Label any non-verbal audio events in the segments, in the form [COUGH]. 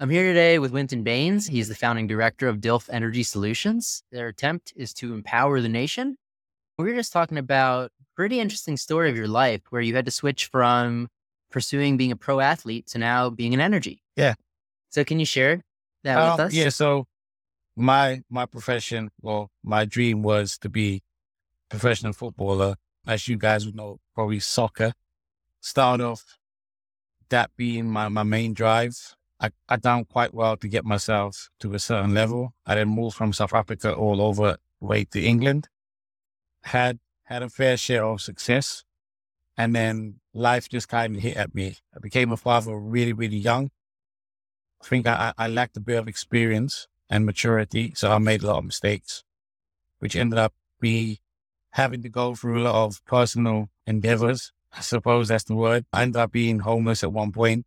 I'm here today with Wynton Baynes. He's the founding director of Dylfe Energy Solutions. Their attempt is to empower the nation. We were just talking about pretty interesting story of your life where you had to switch from pursuing being a pro athlete to now being an energy. Yeah. So can you share that Um, with us? Yeah. So my my profession, well, my dream was to be professional footballer. As you guys would know, probably soccer. Start off that being my, my main drive. I, I done quite well to get myself to a certain level. I then moved from South Africa all over way to England. Had had a fair share of success. And then life just kind of hit at me. I became a father really, really young. I think I, I lacked a bit of experience and maturity, so I made a lot of mistakes, which ended up me having to go through a lot of personal endeavors. I suppose that's the word. I ended up being homeless at one point,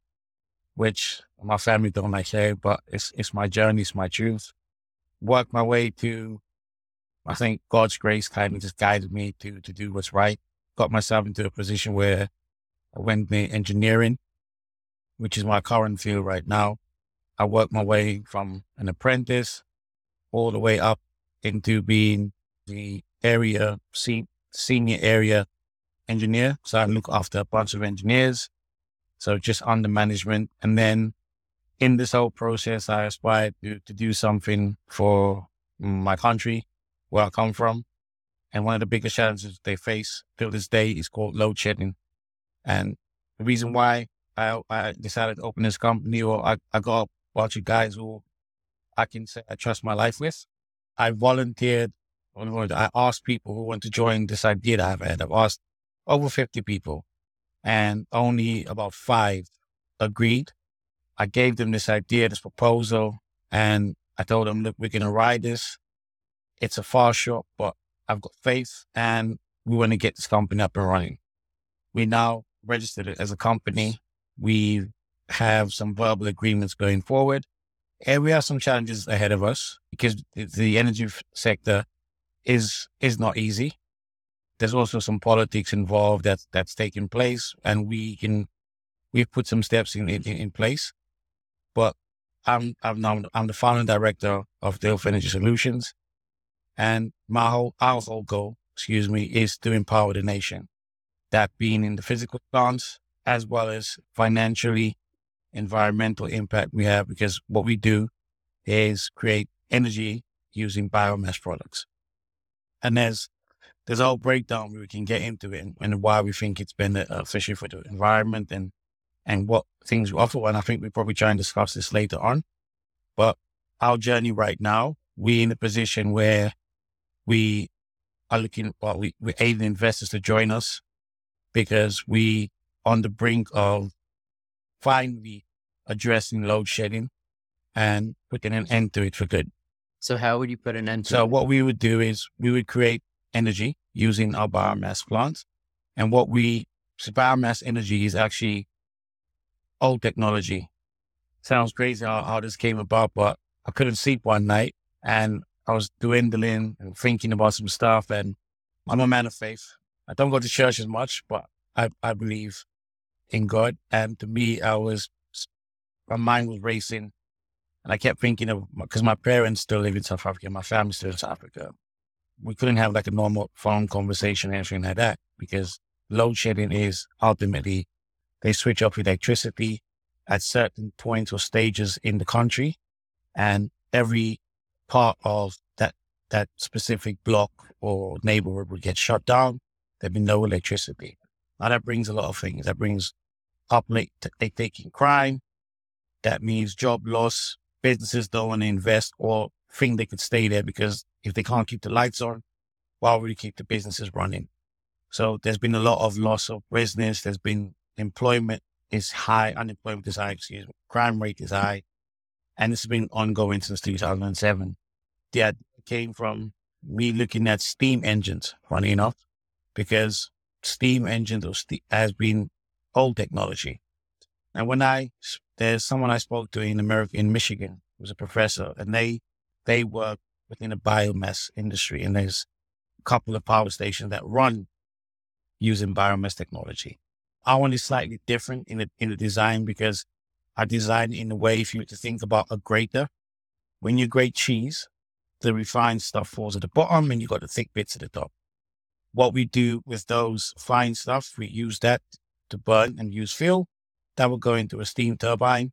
which my family don't like hearing, but it's it's my journey, it's my truth. Worked my way to, I think God's grace kind of just guided me to to do what's right. Got myself into a position where I went into engineering, which is my current field right now. I worked my way from an apprentice all the way up into being the area se- senior area engineer. So I look after a bunch of engineers. So just under management. And then in this whole process, I aspired to, to do something for my country, where I come from. And one of the biggest challenges they face till this day is called load shedding. And the reason why I, I decided to open this company or I, I got a bunch of guys who I can say I trust my life with. I volunteered. I asked people who want to join this idea that I've had. I've asked over 50 people and only about five agreed. I gave them this idea, this proposal, and I told them, look, we're going to ride this. It's a far shot, but I've got faith and we want to get this company up and running. We now registered it as a company. We have some verbal agreements going forward. And we have some challenges ahead of us because the energy sector is is not easy. There's also some politics involved that that's taking place, and we can we've put some steps in in, in place. But I'm I'm now I'm the founding director of Dylfe Energy Solutions, and my whole our whole goal, excuse me, is to empower the nation. That being in the physical plants as well as financially environmental impact we have because what we do is create energy using biomass products. And there's there's a whole breakdown where we can get into it and, and why we think it's it's beneficial for the environment and and what things we offer. And I think we probably try and discuss this later on. But our journey right now, we're in a position where we are looking well, we, we're aiding investors to join us because we on the brink of finally addressing load shedding and putting an end to it for good. So how would you put an end to So it? what we would do is we would create energy using our biomass plants. And what we, biomass energy is actually old technology. Sounds crazy how, how this came about, but I couldn't sleep one night and I was dwindling and thinking about some stuff. And I'm a man of faith. I don't go to church as much, but I, I believe in God. And to me, I was, my mind was racing and I kept thinking of, because my parents still live in South Africa, my family still in South Africa. We couldn't have like a normal phone conversation or anything like that because load shedding is ultimately they switch off electricity at certain points or stages in the country and every part of that, that specific block or neighborhood would get shut down. There'd be no electricity. Now that brings a lot of things. That brings public taking crime. That means job loss, businesses don't want to invest or think they could stay there because if they can't keep the lights on, why would you keep the businesses running? So there's been a lot of loss of business. There's been employment is high, unemployment is high, excuse me, crime rate is high. And this has been ongoing since 2007. That came from me looking at steam engines, funny enough, because steam engines has been old technology. And when I, there's someone I spoke to in America, in Michigan, was a professor, and they, they work within the biomass industry. And there's a couple of power stations that run using biomass technology. Our one is slightly different in the, in the design because are designed in a way if you were to think about a grater. When you grate cheese, the refined stuff falls at the bottom and you've got the thick bits at the top. What we do with those fine stuff, we use that to burn and use fuel. That will go into a steam turbine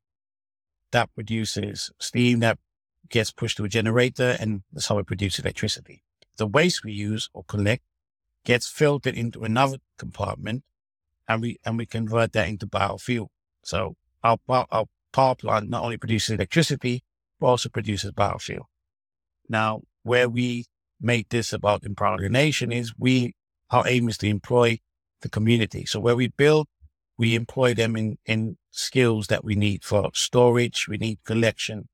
that produces steam that gets pushed to a generator and that's how we produce electricity. The waste we use or collect gets filtered into another compartment and we, and we convert that into biofuel. So our, our power plant not only produces electricity, but also produces biofuel. Now, where we make this about empowering the nation is we, our aim is to employ the community. So where we build, we employ them in, in skills that we need for storage. We need collection.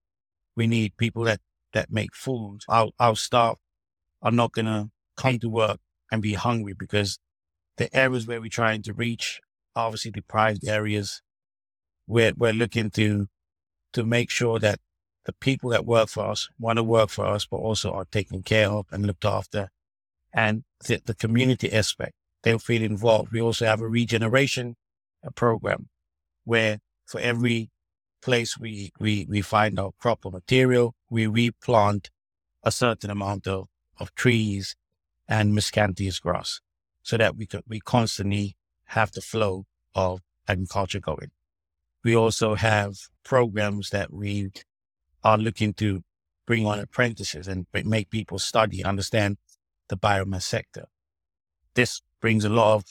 We need people that, that make food. Our, our staff are not going to come to work and be hungry because the areas where we're trying to reach, obviously deprived areas, we're, we're looking to, to make sure that the people that work for us want to work for us, but also are taken care of and looked after. And the, the community aspect, they'll feel involved. We also have a regeneration a program where for every place we, we, we find our crop or material, we replant a certain amount of, of trees and miscanthus grass so that we could, we constantly have the flow of agriculture going. We also have programs that we are looking to bring on apprentices and make people study, understand the biomass sector. This brings a lot of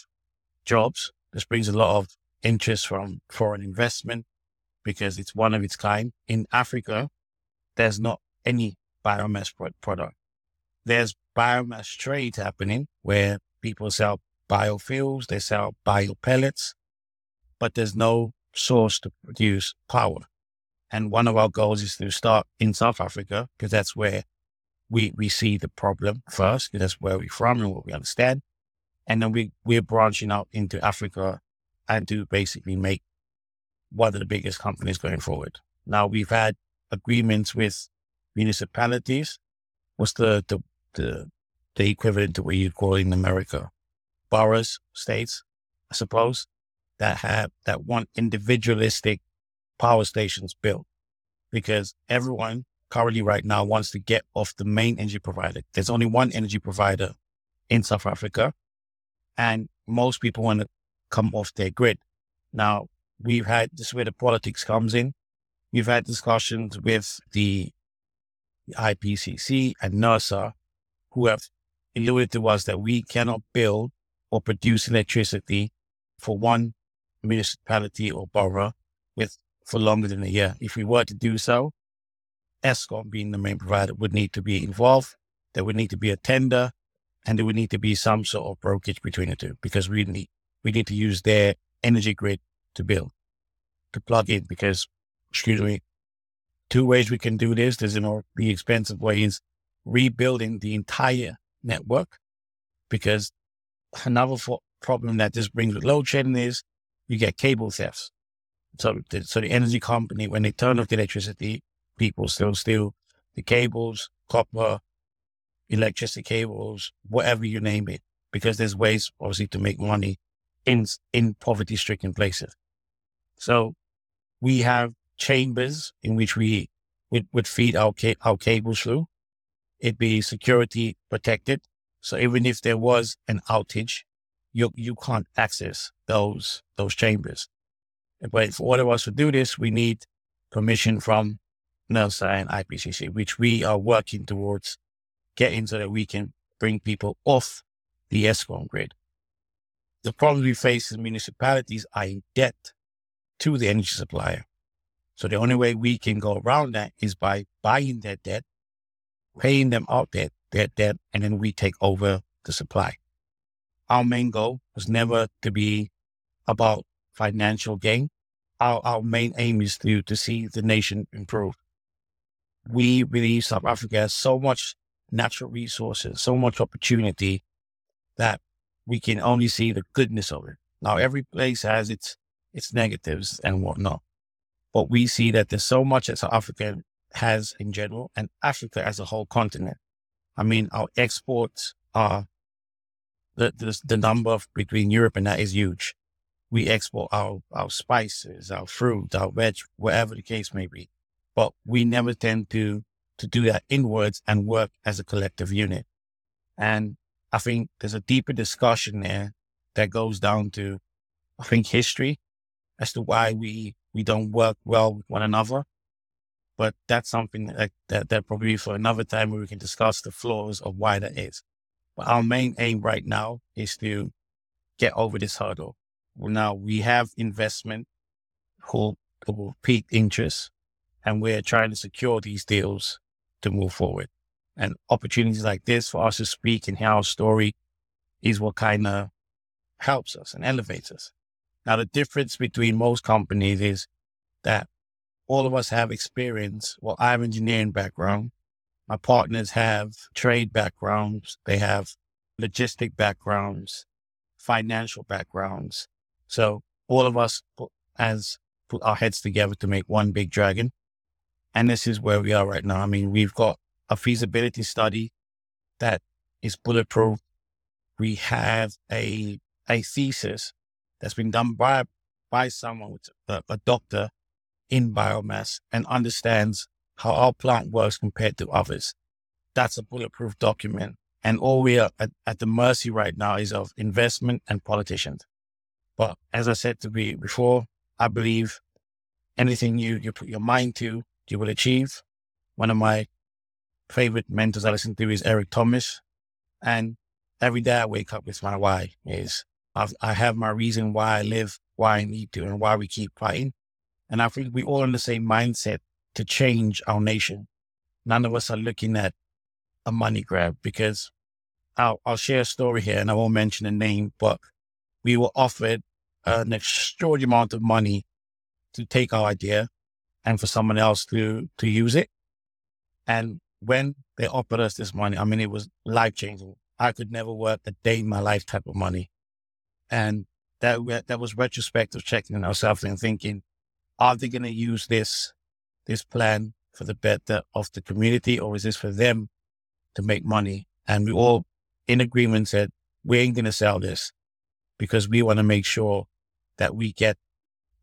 jobs. This brings a lot of interest from foreign investment because it's one of its kind. In Africa, there's not any biomass product. There's biomass trade happening where people sell biofuels, they sell bio pellets, but there's no source to produce power. And one of our goals is to start in South Africa because that's where we, we see the problem first, because that's where we're from and what we understand. And then we, we're branching out into Africa and to basically make one of the biggest companies going forward. Now we've had agreements with municipalities. What's the, the, the, the equivalent to what you call in America? Boroughs, states, I suppose, that have, that want individualistic power stations built because everyone currently right now wants to get off the main energy provider. There's only one energy provider in South Africa and most people want to come off their grid. Now we've had this is where the politics comes in. We've had discussions with the IPCC and NERSA who have alluded to us that we cannot build or produce electricity for one municipality or borough with for longer than a year. If we were to do so, Eskom being the main provider would need to be involved. There would need to be a tender and there would need to be some sort of brokerage between the two because we need, we need to use their energy grid to build, to plug in because, excuse me, two ways we can do this. There's, you know, the expensive way is rebuilding the entire network because another problem that this brings with load shedding is you get cable thefts. So, the, so the energy company, when they turn off the electricity, people still steal the cables, copper, electricity cables, whatever you name it, because there's ways, obviously, to make money in in poverty stricken places. So we have chambers in which we would, feed our ca- our cables through. It'd be security protected. So even if there was an outage, you you can't access those those chambers. But for all of us to do this, we need permission from NERSA and IPCC, which we are working towards getting so that we can bring people off the Eskom grid. The problems we face as municipalities are in debt to the energy supplier. So the only way we can go around that is by buying their debt, paying them out their, their debt, and then we take over the supply. Our main goal was never to be about financial gain. Our, our main aim is to, to see the nation improve. We believe South Africa has so much natural resources, so much opportunity that we can only see the goodness of it. Now, every place has its, its negatives and whatnot, but we see that there's so much that South Africa has in general and Africa as a whole continent. I mean, our exports are the, the, the number between Europe and that is huge we export our, our spices, our fruit, our veg, whatever the case may be. But we never tend to, to do that inwards and work as a collective unit. And I think there's a deeper discussion there that goes down to, I think, history as to why we, we don't work well with one another. But that's something that, that, that probably for another time where we can discuss the flaws of why that is. But our main aim right now is to get over this hurdle. Now we have investment who will peak interest and we're trying to secure these deals to move forward. And opportunities like this for us to speak and hear our story is what kind of helps us and elevates us. Now, the difference between most companies is that all of us have experience. Well, I have engineering background. My partners have trade backgrounds. They have logistic backgrounds, financial backgrounds. So all of us put, as put our heads together to make one big dragon. And this is where we are right now. I mean, we've got a feasibility study that is bulletproof. We have a, a thesis that's been done by, by someone with a, a doctor in biomass and understands how our plant works compared to others. That's a bulletproof document. And all we are at, at the mercy right now is of investment and politicians. But as I said to be before, I believe anything you, you put your mind to, you will achieve. One of my favorite mentors I listen to is Eric Thomas. And every day I wake up with my why is I've, I have my reason why I live, why I need to, and why we keep fighting. And I think we're all in the same mindset to change our nation. None of us are looking at a money grab because I'll, I'll share a story here and I won't mention a name, but we were offered an extraordinary amount of money to take our idea and for someone else to, to use it. And when they offered us this money, I mean, it was life changing. I could never work a day in my life type of money. And that, that was retrospective checking ourselves and thinking, are they going to use this, this plan for the better of the community or is this for them to make money? And we all in agreement said, we ain't going to sell this because we want to make sure that we get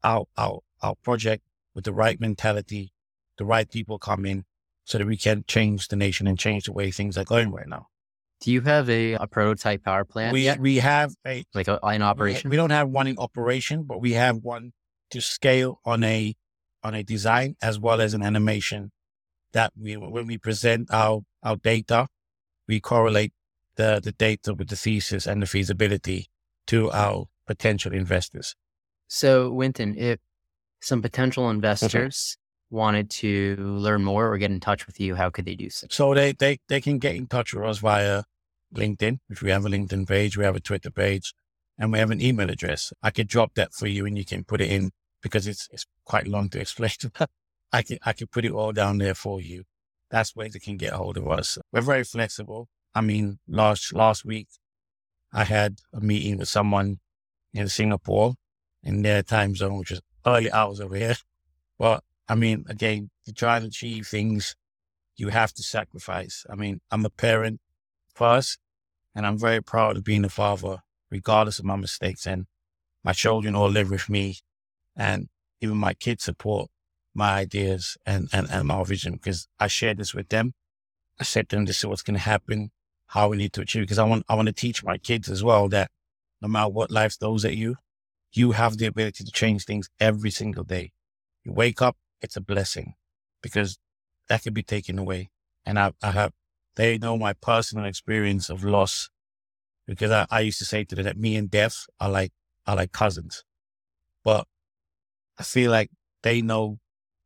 our, our, our project with the right mentality, the right people come in so that we can change the nation and change the way things are going right now. Do you have a, a prototype power plant? We, we have a, like a, in operation. We, we don't have one in operation, but we have one to scale on a, on a design as well as an animation that we, when we present our, our data, we correlate the, the data with the thesis and the feasibility to our potential investors. So, Wynton, if some potential investors okay. wanted to learn more or get in touch with you, how could they do so? So they, they, they can get in touch with us via LinkedIn. If we have a LinkedIn page, we have a Twitter page, and we have an email address. I could drop that for you and you can put it in because it's, it's quite long to [LAUGHS] explain. I can, I can put it all down there for you. That's where they can get a hold of us. We're very flexible. I mean, last, last week, I had a meeting with someone in Singapore in their time zone, which is early hours over here. But I mean, again, to try and achieve things, you have to sacrifice. I mean, I'm a parent first, and I'm very proud of being a father, regardless of my mistakes. And my children all live with me, and even my kids support my ideas and, and, and my vision because I share this with them. I said to them, this is what's going to happen how we need to achieve. Because I want, I want to teach my kids as well that no matter what life throws at you, you have the ability to change things every single day. You wake up, it's a blessing because that could be taken away. And I, I have, they know my personal experience of loss because I, I used to say to them that me and death are like, are like cousins. But I feel like they know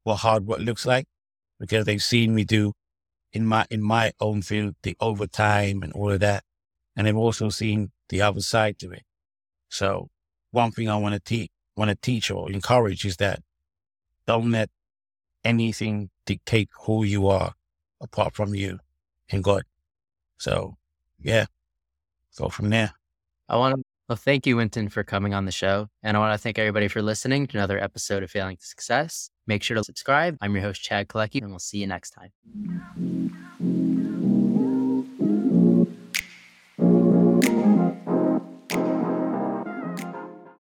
what hard work looks like because they've seen me do in my in my own field, the overtime and all of that. And they've also seen the other side to it. So one thing I want to teach want to teach or encourage is that don't let anything dictate who you are apart from you and God. So yeah, go from there. I want to well, thank you, Wynton, for coming on the show. And I want to thank everybody for listening to another episode of Failing to Success. Make sure to subscribe. I'm your host, Chad Kalecki, and we'll see you next time.